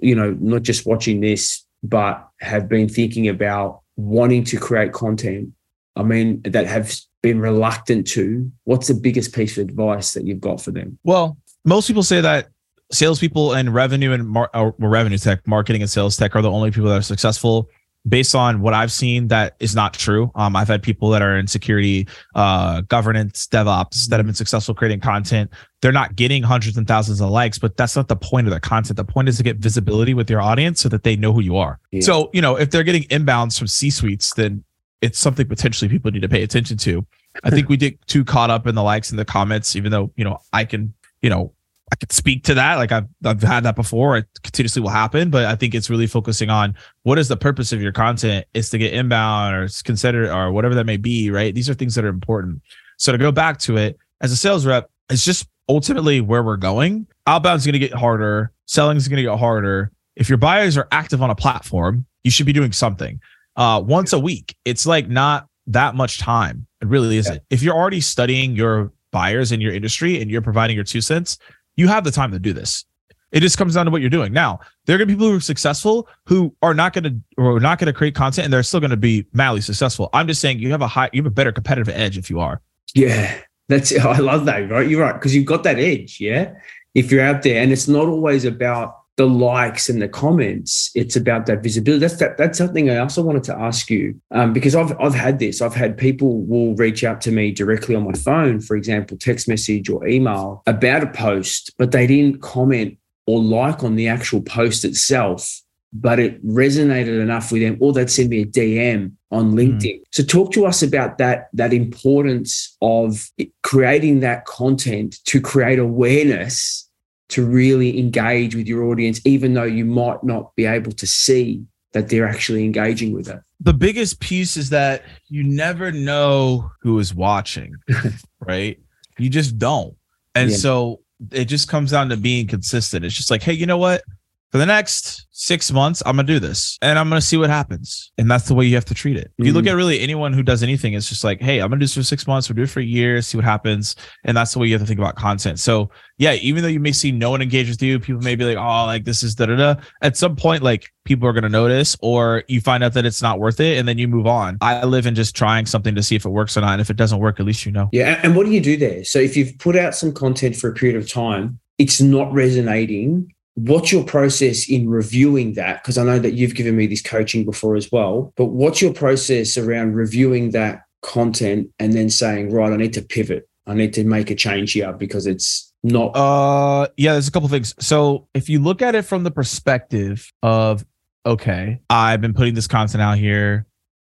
you know, not just watching this but have been thinking about wanting to create content, I mean, that have been reluctant to, what's the biggest piece of advice that you've got for them? Well, most people say that salespeople and revenue and mar- uh, revenue tech, marketing and sales tech are the only people that are successful. Based on what I've seen, that is not true. Um, I've had people that are in security, uh, governance, DevOps that have been successful creating content. They're not getting hundreds and thousands of likes, but that's not the point of the content. The point is to get visibility with your audience so that they know who you are. Yeah. So, you know, if they're getting inbounds from C suites, then it's something potentially people need to pay attention to. I think we get too caught up in the likes and the comments, even though, you know, I can, you know, I could speak to that. Like I've I've had that before. It continuously will happen, but I think it's really focusing on what is the purpose of your content is to get inbound or consider or whatever that may be. Right. These are things that are important. So to go back to it as a sales rep, it's just ultimately where we're going. Outbound is going to get harder. Selling is going to get harder. If your buyers are active on a platform, you should be doing something uh, once a week. It's like not that much time. It really isn't. Yeah. If you're already studying your buyers in your industry and you're providing your two cents, you have the time to do this. It just comes down to what you're doing. Now, there are to be people who are successful who are not to or not to create content and they're still to be madly successful. I'm just saying you have a high, you have a better competitive edge if you are. Yeah, that's I love that. Right, you're right because you've got that edge. Yeah, if you're out there, and it's not always about the likes and the comments. It's about that visibility. That's that, that's something I also wanted to ask you um, because I've I've had this. I've had people will reach out to me directly on my phone, for example, text message or email about a post, but they didn't comment or like on the actual post itself. But it resonated enough with them, or they'd send me a DM on hmm. LinkedIn. Mm. So talk to us about that that importance of creating that content to create awareness to really engage with your audience, even though you might not be able to see that they're actually engaging with it. The biggest piece is that you never know who is watching, right? You just don't. And yeah. so it just comes down to being consistent. It's just like, hey, you know what? For the next six months, I'm gonna do this and I'm gonna see what happens. And that's the way you have to treat it. If you look mm-hmm. at really anyone who does anything, it's just like, hey, I'm gonna do this for six months, we'll do it for a year, see what happens. And that's the way you have to think about content. So yeah, even though you may see no one engage with you, people may be like, oh, like this is da da da. At some point, like people are gonna notice, or you find out that it's not worth it, and then you move on. I live in just trying something to see if it works or not. And if it doesn't work, at least you know. Yeah. And what do you do there? So if you've put out some content for a period of time, it's not resonating what's your process in reviewing that? Because I know that you've given me this coaching before as well, but what's your process around reviewing that content and then saying, right, I need to pivot. I need to make a change here because it's not. Uh, yeah, there's a couple things. So if you look at it from the perspective of, okay, I've been putting this content out here,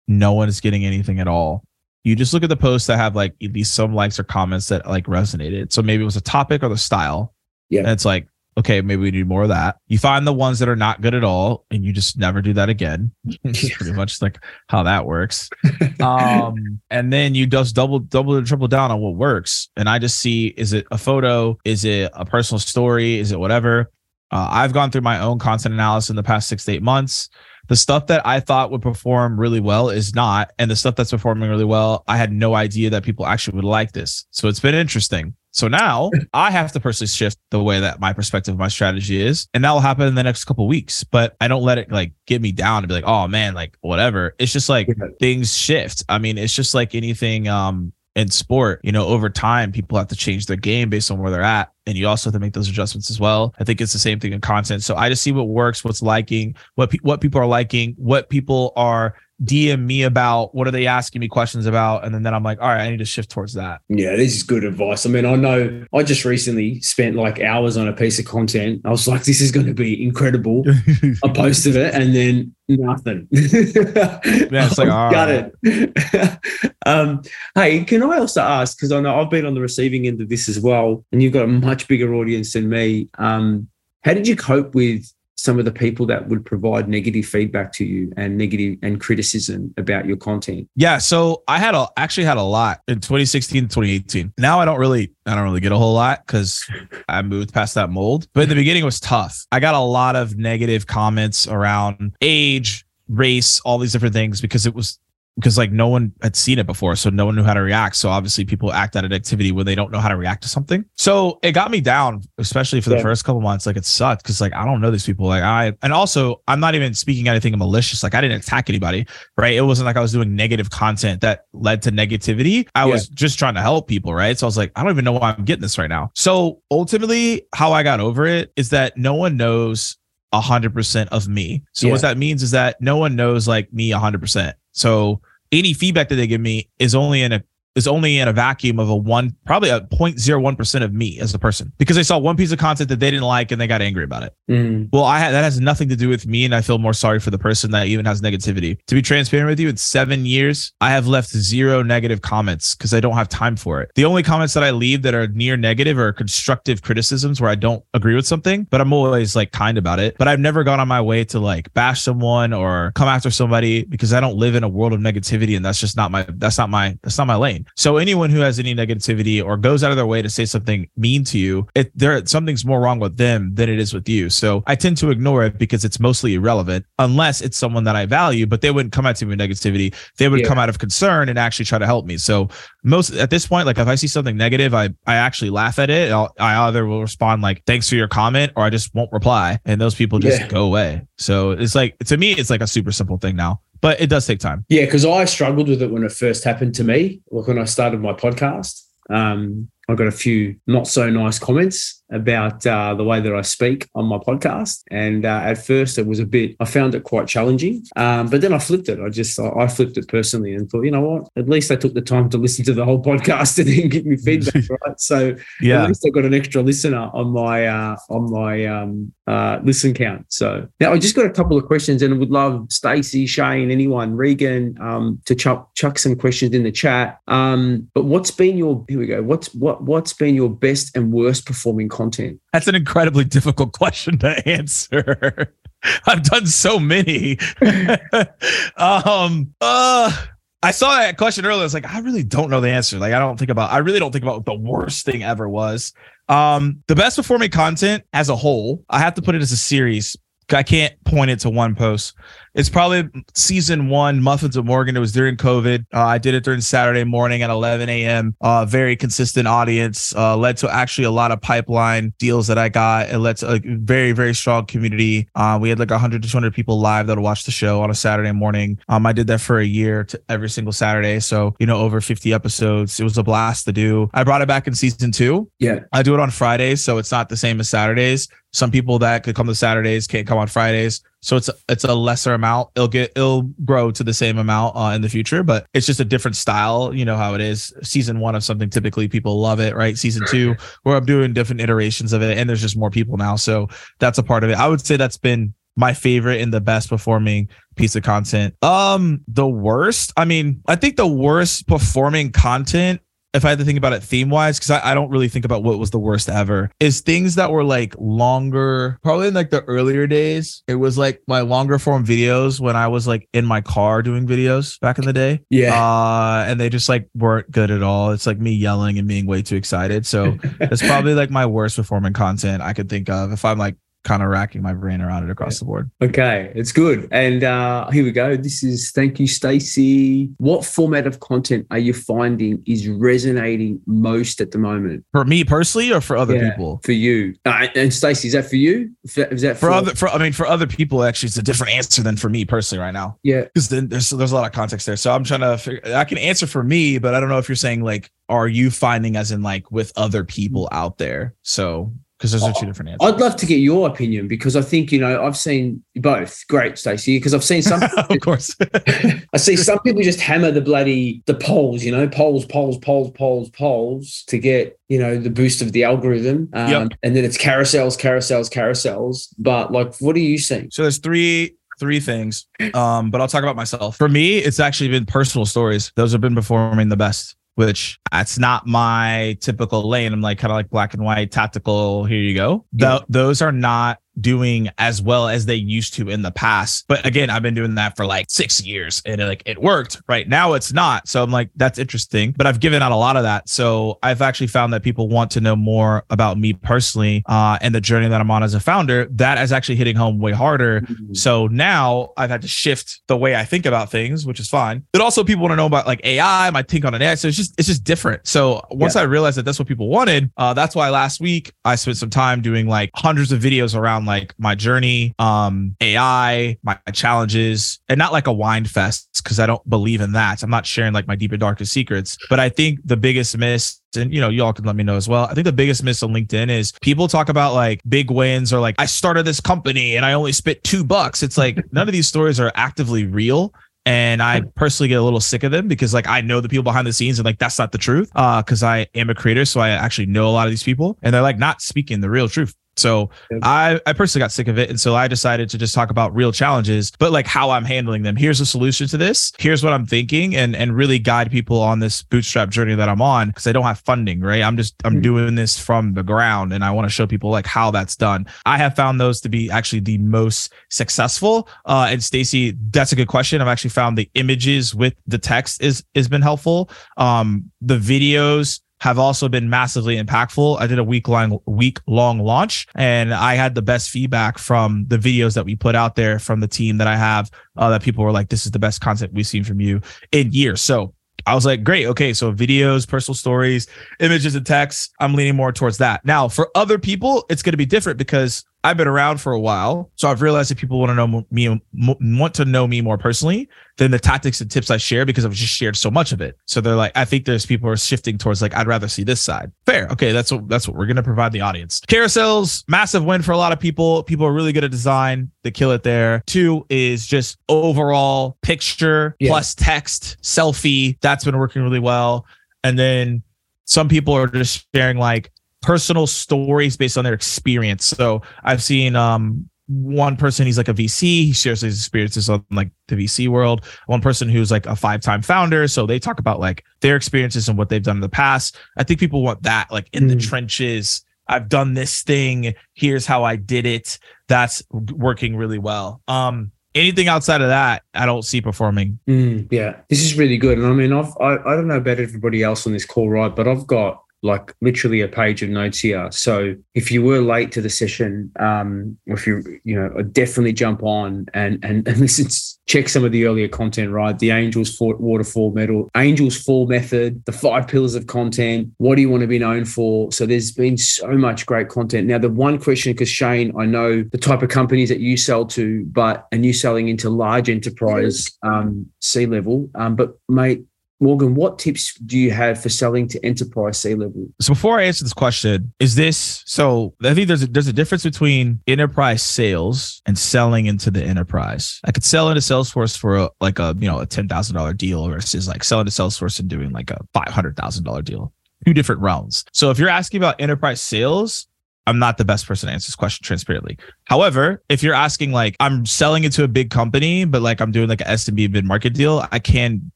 no one is getting anything at all. you just look at the posts that have like at least some likes or comments that like resonated. So maybe it was a topic or the style. Yeah. And it's like, okay, maybe we need more of that. You find the ones that are not good at all and you just never do that again. Pretty much like how that works. Um, and then you just double, double and triple down on what works. And I just see is it a photo? Is it a personal story? Is it whatever? Uh, I've gone through my own content analysis in the past six to eight months. The stuff that I thought would perform really well is not. And the stuff that's performing really well, I had no idea that people actually would like this. So it's been interesting. So now I have to personally shift the way that my perspective, my strategy is, and that will happen in the next couple weeks. But I don't let it like get me down and be like, oh man, like whatever. It's just like Yeah. things shift. I mean, it's just like anything um in sport. You know, over time, people have to change their game based on where they're at, and you also have to make those adjustments as well. I think it's the same thing in content. So I just see what works, what's liking, what pe- what people are liking, what people are DM me about, what are they asking me questions about, and then, then I'm like, all right, I need to shift towards that. Yeah, this is good advice. I mean, I know I just recently spent like hours on a piece of content. I was like, this is going to be incredible. I posted it and then nothing. yeah, it's like, all got it. um, hey, can I also ask? Because I know I've been on the receiving end of this as well, and you've got a much bigger audience than me. Um, how did you cope with some of the people that would provide negative feedback to you and negative and criticism about your content? Yeah, so I had a actually had a lot in 2016 2018. Now I don't really I don't really get a whole lot cuz I moved past that mold. But in the beginning it was tough. I got a lot of negative comments around age, race, all these different things because it was because like no one had seen it before so no one knew how to react. So obviously people act out of activity when they don't know how to react to something. So it got me down especially for the Yeah. first couple months. Like it sucked because like i don't know these people. Like i and also i'm not even speaking anything malicious. Like i didn't attack anybody right? It wasn't like i was doing negative content that led to negativity. I was just trying to help people right? So i was like i don't even know why i'm getting this right now. So ultimately how i got over it is that no one knows 100% of me. So Yeah. what that means is that no one knows like me 100% so any feedback that they give me is only in a is only in a vacuum of a one probably a 0.01% of me as a person because they saw one piece of content that they didn't like and they got angry about it Mm, well, I that has nothing to do with me, and I feel more sorry for the person that even has negativity. To be transparent with you, in seven years, I have left zero negative comments because I don't have time for it. The only comments that I leave that are near negative are constructive criticisms where I don't agree with something, but I'm always like kind about it. But I've never gone on my way to like bash someone or come after somebody because I don't live in a world of negativity, and that's just not my that's not my that's not my lane. So anyone who has any negativity or goes out of their way to say something mean to you, it there something's more wrong with them than it is with you. So I tend to ignore it because it's mostly irrelevant unless it's someone that I value, but they wouldn't come at me with negativity. They would Yeah. come out of concern and actually try to help me. So most at this point, like if I see something negative, I I actually laugh at it. I'll, I either will respond like thanks for your comment or I just won't reply and those people just Yeah. go away. So it's like to me, it's like a super simple thing now, but it does take time. Yeah, because I struggled with it when it first happened to me. Like when I started my podcast, um, I got a few not so nice comments about uh, the way that I speak on my podcast, and uh, at first it was a bit. I found it quite challenging, um, but then I flipped it. I just I I flipped it personally and thought, you know what? At least they took the time to listen to the whole podcast and then give me feedback, right? So at Yeah. least I got an extra listener on my uh, on my um, uh, listen count. So now I just got a couple of questions, and I would love Stacey, Shane, anyone, Regan, um, to chuck chuck some questions in the chat. Um, but what's been your here we go? What's what what's been your best and worst performing content? That's an incredibly difficult question to answer. I've done so many. um uh I saw that question earlier. I was like, I really don't know the answer. Like, I don't think about I really don't think about what the worst thing ever was. Um, the best performing content as a whole, I have to put it as a series. I can't point it to one post. It's probably season one, Muffins of Morgan. It was during COVID. Uh, I did it during Saturday morning at 11 a.m. Uh, very consistent audience. Uh, led to actually a lot of pipeline deals that I got. It led to a very, very strong community. Uh, we had like 100 to 200 people live that'll watch the show on a Saturday morning. Um, I did that for a year to every single Saturday. So, you know, over 50 episodes. It was a blast to do. I brought it back in season two. Yeah, I do it on Fridays, so it's not the same as Saturdays. Some people that could come to Saturdays can't come on Fridays, so it's it's a lesser amount. It'll get it'll grow to the same amount uh, in the future, but it's just a different style. You know how it is. Season one of something typically people love it, right? Season two, where I'm doing different iterations of it, and there's just more people now, so that's a part of it. I would say that's been my favorite and the best performing piece of content. Um, the worst. I mean, I think the worst performing content if I had to think about it theme wise, because I, I, don't really think about what was the worst ever, is things that were like longer, probably in like the earlier days. It was like my longer form videos when I was like in my car doing videos back in the day. Yeah. Uh, and they just like weren't good at all. It's like me yelling and being way too excited. So it's probably like my worst performing content I could think of if I'm like kind of racking my brain around it across the board. Okay, it's good. And uh, here we go. This is thank you, Stacey. What format of content are you finding is resonating most at the moment? For me personally, or for other yeah, people? For you. Uh, and Stacey, is that for you? Is that for, for, other? For I mean, for other people, actually, it's a different answer than for me personally right now. Yeah, because then there's there's a lot of context there. So I'm trying to. Figure, I can answer for me, but I don't know if you're saying like, are you finding as in like with other people out there? So because those are two different answers. I'd love to get your opinion because I think you know I've seen both. Great, Stacey, because I've seen some. of course, I see some people just hammer the bloody the polls. You know, polls, polls, polls, polls, polls to get you know the boost of the algorithm. Um, yep. And then it's carousels, carousels, carousels. But like, what are you seeing? So there's three three things um but i'll talk about myself for me it's actually been personal stories those have been performing the best which that's not my typical lane. I'm like kind of like black and white tactical. Here you go. Yeah. Those are not doing as well as they used to in the past. But again, I've been doing that for like six years and it, like it worked. Right now it's not. So I'm like, that's interesting. But I've given out a lot of that. So I've actually found that people want to know more about me personally uh, and the journey that I'm on as a founder. That is actually hitting home way harder. Mm-hmm. So now I've had to shift the way I think about things, which is fine. But also people want to know about like AI, my think on an AI. So it's just it's just different. So once yeah. I realized that that's what people wanted, uh, that's why last week I spent some time doing like hundreds of videos around like my journey, um, AI, my challenges, and not like a whine fest because I don't believe in that. I'm not sharing like my deeper, darkest secrets. But I think the biggest miss and you know y'all can let me know as well i think the biggest miss on linkedin is people talk about like big wins or like i started this company and i only spent two bucks it's like none of these stories are actively real and I personally get a little sick of them because like I know the people behind the scenes and like that's not the truth. Uh, because I am a creator, so I actually know a lot of these people, and they're like not speaking the real truth. So I, I personally got sick of it. And so I decided to just talk about real challenges, but like how I'm handling them. Here's a solution to this. Here's what I'm thinking and, and really guide people on this bootstrap journey that I'm on because I don't have funding, right? I'm just, I'm mm-hmm. doing this from the ground and I want to show people like how that's done. I have found those to be actually the most successful. Uh, and Stacy, that's a good question. I've actually found the images with the text is, has been helpful. Um, the videos, have also been massively impactful. I did a week long week long launch and I had the best feedback from the videos that we put out there from the team that I have uh, that people were like this is the best content we've seen from you in years. So I was like, great. Okay. So videos, personal stories, images and text. I'm leaning more towards that. Now, for other people, it's going to be different because I've been around for a while, so I've realized that people want to know me, want to know me more personally than the tactics and tips I share because I've just shared so much of it. So they're like, I think there's people are shifting towards like, I'd rather see this side. Fair, okay, that's what that's what we're gonna provide the audience. Carousels, massive win for a lot of people. People are really good at design. They kill it there. Two is just overall picture yeah. plus text selfie. That's been working really well. And then some people are just sharing like personal stories based on their experience. So I've seen um one person he's like a VC, he shares his experiences on like the VC world. One person who's like a five-time founder, so they talk about like their experiences and what they've done in the past. I think people want that like in mm. the hmm. trenches. I've done this thing, here's how I did it. That's working really well. Um anything outside of that, I don't see performing. Mm, yeah, this is really good. And I mean, I've, I, I don't know about everybody else on this call, right? But I've got like literally a page of notes here. So if you were late to the session, um, if you you know definitely jump on and and, and listen, check some of the earlier content. Right, the Angels waterfall medal, Angel Falls method, the five pillars of content. What do you want to be known for? So there's been so much great content. Now the one question, because Shane, I know the type of companies that you sell to, but and you selling into large enterprise um, C level, um, but mate Morgan, what tips do you have for selling to enterprise C level? So before I answer this question, is this so? I think there's a, there's a difference between enterprise sales and selling into the enterprise. I could sell into Salesforce for a, like a you know a ten thousand dollar deal versus like selling to Salesforce and doing like a five hundred thousand dollar deal. Two different realms. So if you're asking about enterprise sales, I'm not the best person to answer this question transparently. However, if you're asking like I'm selling it to a big company, but like I'm doing like an SMB mid market deal, I can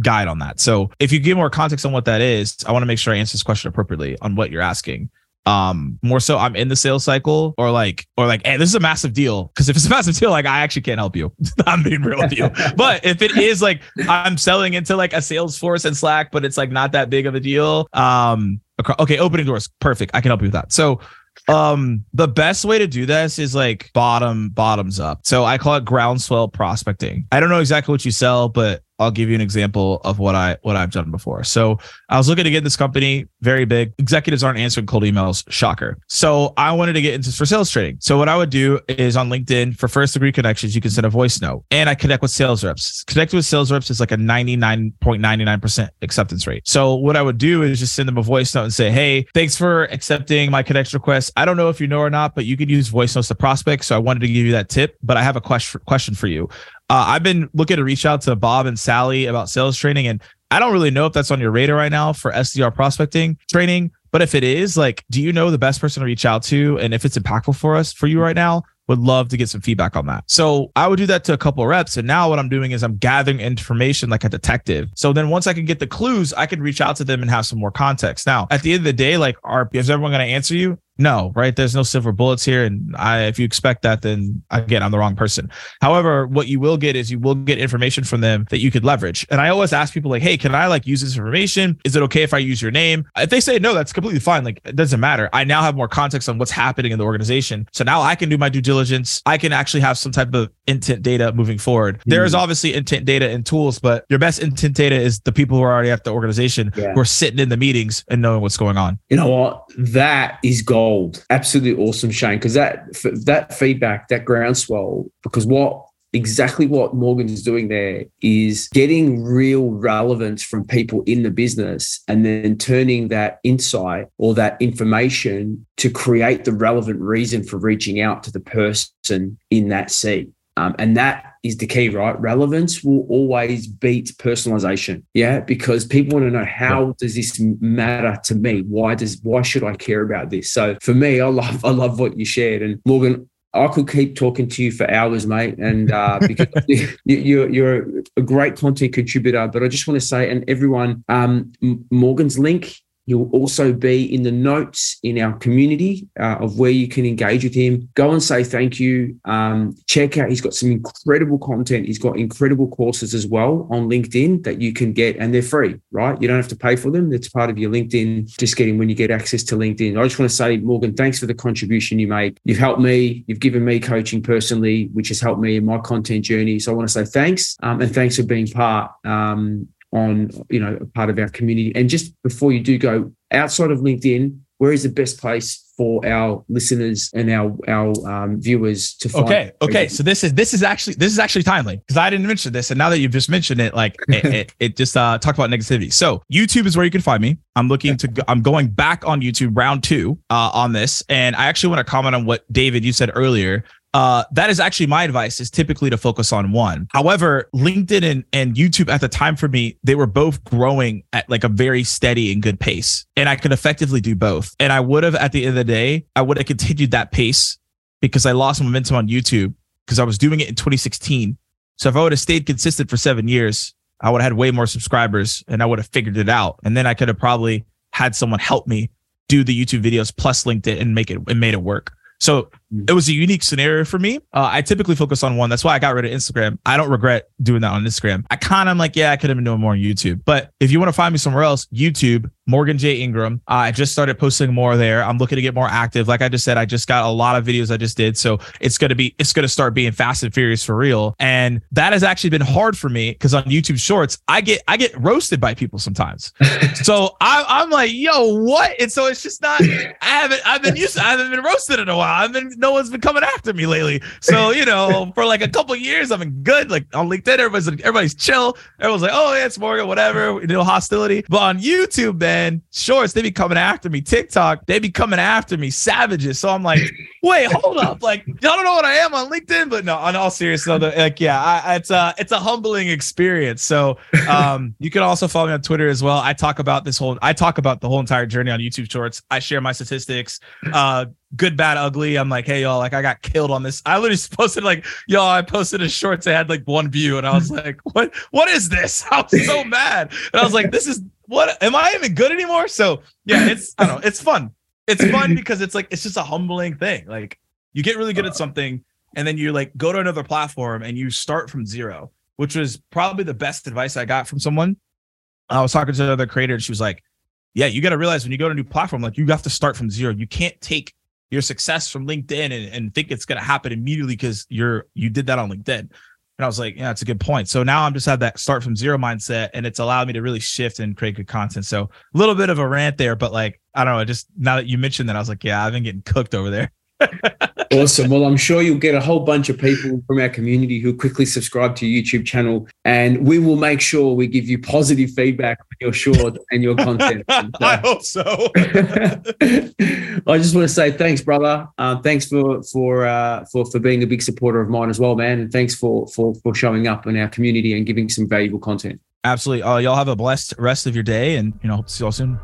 guide on that. So if you give more context on what that is, I want to make sure I answer this question appropriately on what you're asking. Um more so i'm in the sales cycle or like or like hey this is a massive deal. Because if it's a massive deal like i actually can't help you. I'm being real with you. But if it is like i'm selling into like a salesforce and slack but it's like not that big of a deal um okay opening doors. Perfect. I can help you with that. So um the best way to do this is like bottom bottoms up. So i call it groundswell prospecting. I don't know exactly what you sell but I'll give you an example of what I what I've done before. So I was looking to get this company very big. Executives aren't answering cold emails. Shocker. So I wanted to get into for sales training. So what I would do is on LinkedIn for first degree connections, you can send a voice note, and I connect with sales reps. Connecting with sales reps is like a ninety nine point ninety nine percent acceptance rate. So what I would do is just send them a voice note and say, Hey, thanks for accepting my connection request. I don't know if you know or not, but you could use voice notes to prospect. So I wanted to give you that tip. But I have a question question for you. Uh, I've been looking to reach out to Bob and Sally about sales training, and I don't really know if that's on your radar right now for SDR prospecting training. But if it is, like, do you know the best person to reach out to? And if it's impactful for us, for you right now, would love to get some feedback on that. So I would do that to a couple reps. And now what I'm doing is I'm gathering information like a detective. So then once I can get the clues, I can reach out to them and have some more context. Now, at the end of the day, like, are is everyone going to answer you? No, right? There's no silver bullets here. And I, if you expect that, then again, I'm the wrong person. However, what you will get is you will get information from them that you could leverage. And I always ask people like, Hey, can I like use this information? Is it okay if I use your name? If they say no, that's completely fine. Like it doesn't matter. I now have more context on what's happening in the organization. So now I can do my due diligence. I can actually have some type of intent data moving forward. Mm-hmm. There is obviously intent data and tools, but your best intent data is the people who are already at the organization yeah. who are sitting in the meetings and knowing what's going on. You know what? That is gold gold. Absolutely awesome, Shane, because that that feedback, that groundswell, because what exactly what Morgan is doing there is getting real relevance from people in the business and then turning that insight or that information to create the relevant reason for reaching out to the person in that seat. Um, and that is the key, right? Relevance will always beat personalization. Yeah. Because people want to know how does this matter to me? Why does why should I care about this? So for me, I love I love what you shared. And Morgan, I could keep talking to you for hours, mate, and uh, because you, are you're a great content contributor. But I just want to say, and everyone, um, Morgan's link He'll also be in the notes in our community uh, of where you can engage with him. Go and say thank you. Um, check out, he's got some incredible content. He's got incredible courses as well on LinkedIn that you can get, and they're free, right? You don't have to pay for them. It's part of your LinkedIn, just getting when you get access to LinkedIn. I just want to say, Morgan, thanks for the contribution you made. You've helped me, you've given me coaching personally, which has helped me in my content journey. So I want to say thanks um, and thanks for being part um, on you know a part of our community. And just before you do go outside of linkedin where is the best place for our listeners and our our um, viewers to find okay okay so this is this is actually this is actually timely because i didn't mention this and now that you've just mentioned it like it, it, it, just uh talked about negativity. So youtube is where you can find me. I'm looking to i'm going back on youtube round two uh, on this and i actually want to comment on what david you said earlier uh, that is actually my advice is typically to focus on one. However, LinkedIn and, and YouTube at the time for me, they were both growing at like a very steady and good pace. And I could effectively do both. And I would have, at the end of the day, I would have continued that pace because I lost momentum on YouTube because I was doing it in 2016. So if I would have stayed consistent for seven years, I would have had way more subscribers and I would have figured it out. And then I could have probably had someone help me do the YouTube videos plus LinkedIn and make it and made it work. So it was a unique scenario for me. Uh, I typically focus on one. That's why I got rid of Instagram. I don't regret doing that on Instagram. I kind of am like, yeah, I could have been doing more on YouTube. But if you want to find me somewhere else, YouTube, Morgan J. Ingram. Uh, I just started posting more there. I'm looking to get more active. Like I just said, I just got a lot of videos I just did. So it's going to be, it's going to start being fast and furious for real. And that has actually been hard for me because on YouTube shorts, I get, I get roasted by people sometimes. so I, I'm like, yo, what? And so it's just not, I haven't, I've been used to, I haven't been roasted in a while. I've been, no one's been coming after me lately. So, you know, for like a couple years, I've been good. Like on LinkedIn, everybody's, everybody's chill. Everyone's like, oh, yeah, it's Morgan, whatever. No hostility. But on YouTube, man. Shorts, they be coming after me. TikTok, they be coming after me. Savages. So I'm like, wait, hold up. Like, y'all don't know what I am on LinkedIn, but no, on all seriousness, like, yeah, I, it's a it's a humbling experience. So um, you can also follow me on Twitter as well. I talk about this whole, I talk about the whole entire journey on YouTube Shorts. I share my statistics. Uh, good, bad, ugly. I'm like, hey y'all, like I got killed on this. I literally posted like, y'all, I posted a shorts that had like one view, and I was like, what, what is this? I was so mad, and I was like, this is what am I even good anymore? So yeah, it's I don't know, it's fun. It's fun because it's like it's just a humbling thing. Like you get really good at uh. something, and then you like go to another platform and you start from zero, which was probably the best advice I got from someone. I was talking to another creator, and she was like, "Yeah, you got to realize when you go to a new platform, like you have to start from zero. You can't take your success from LinkedIn and, and think it's going to happen immediately because you're you did that on LinkedIn." And I was like, yeah, that's a good point. So now I'm just have that start from zero mindset and it's allowed me to really shift and create good content. So a little bit of a rant there, but like, I don't know, just now that you mentioned that, I was like, yeah, I've been getting cooked over there. awesome. Well, I'm sure you'll get a whole bunch of people from our community who quickly subscribe to your YouTube channel, and we will make sure we give you positive feedback on your short and your content. I hope so. I just want to say thanks, brother. Uh, thanks for for uh, for for being a big supporter of mine as well, man, and thanks for for for showing up in our community and giving some valuable content. Absolutely. Uh, y'all have a blessed rest of your day, and you know, hope to see y'all soon.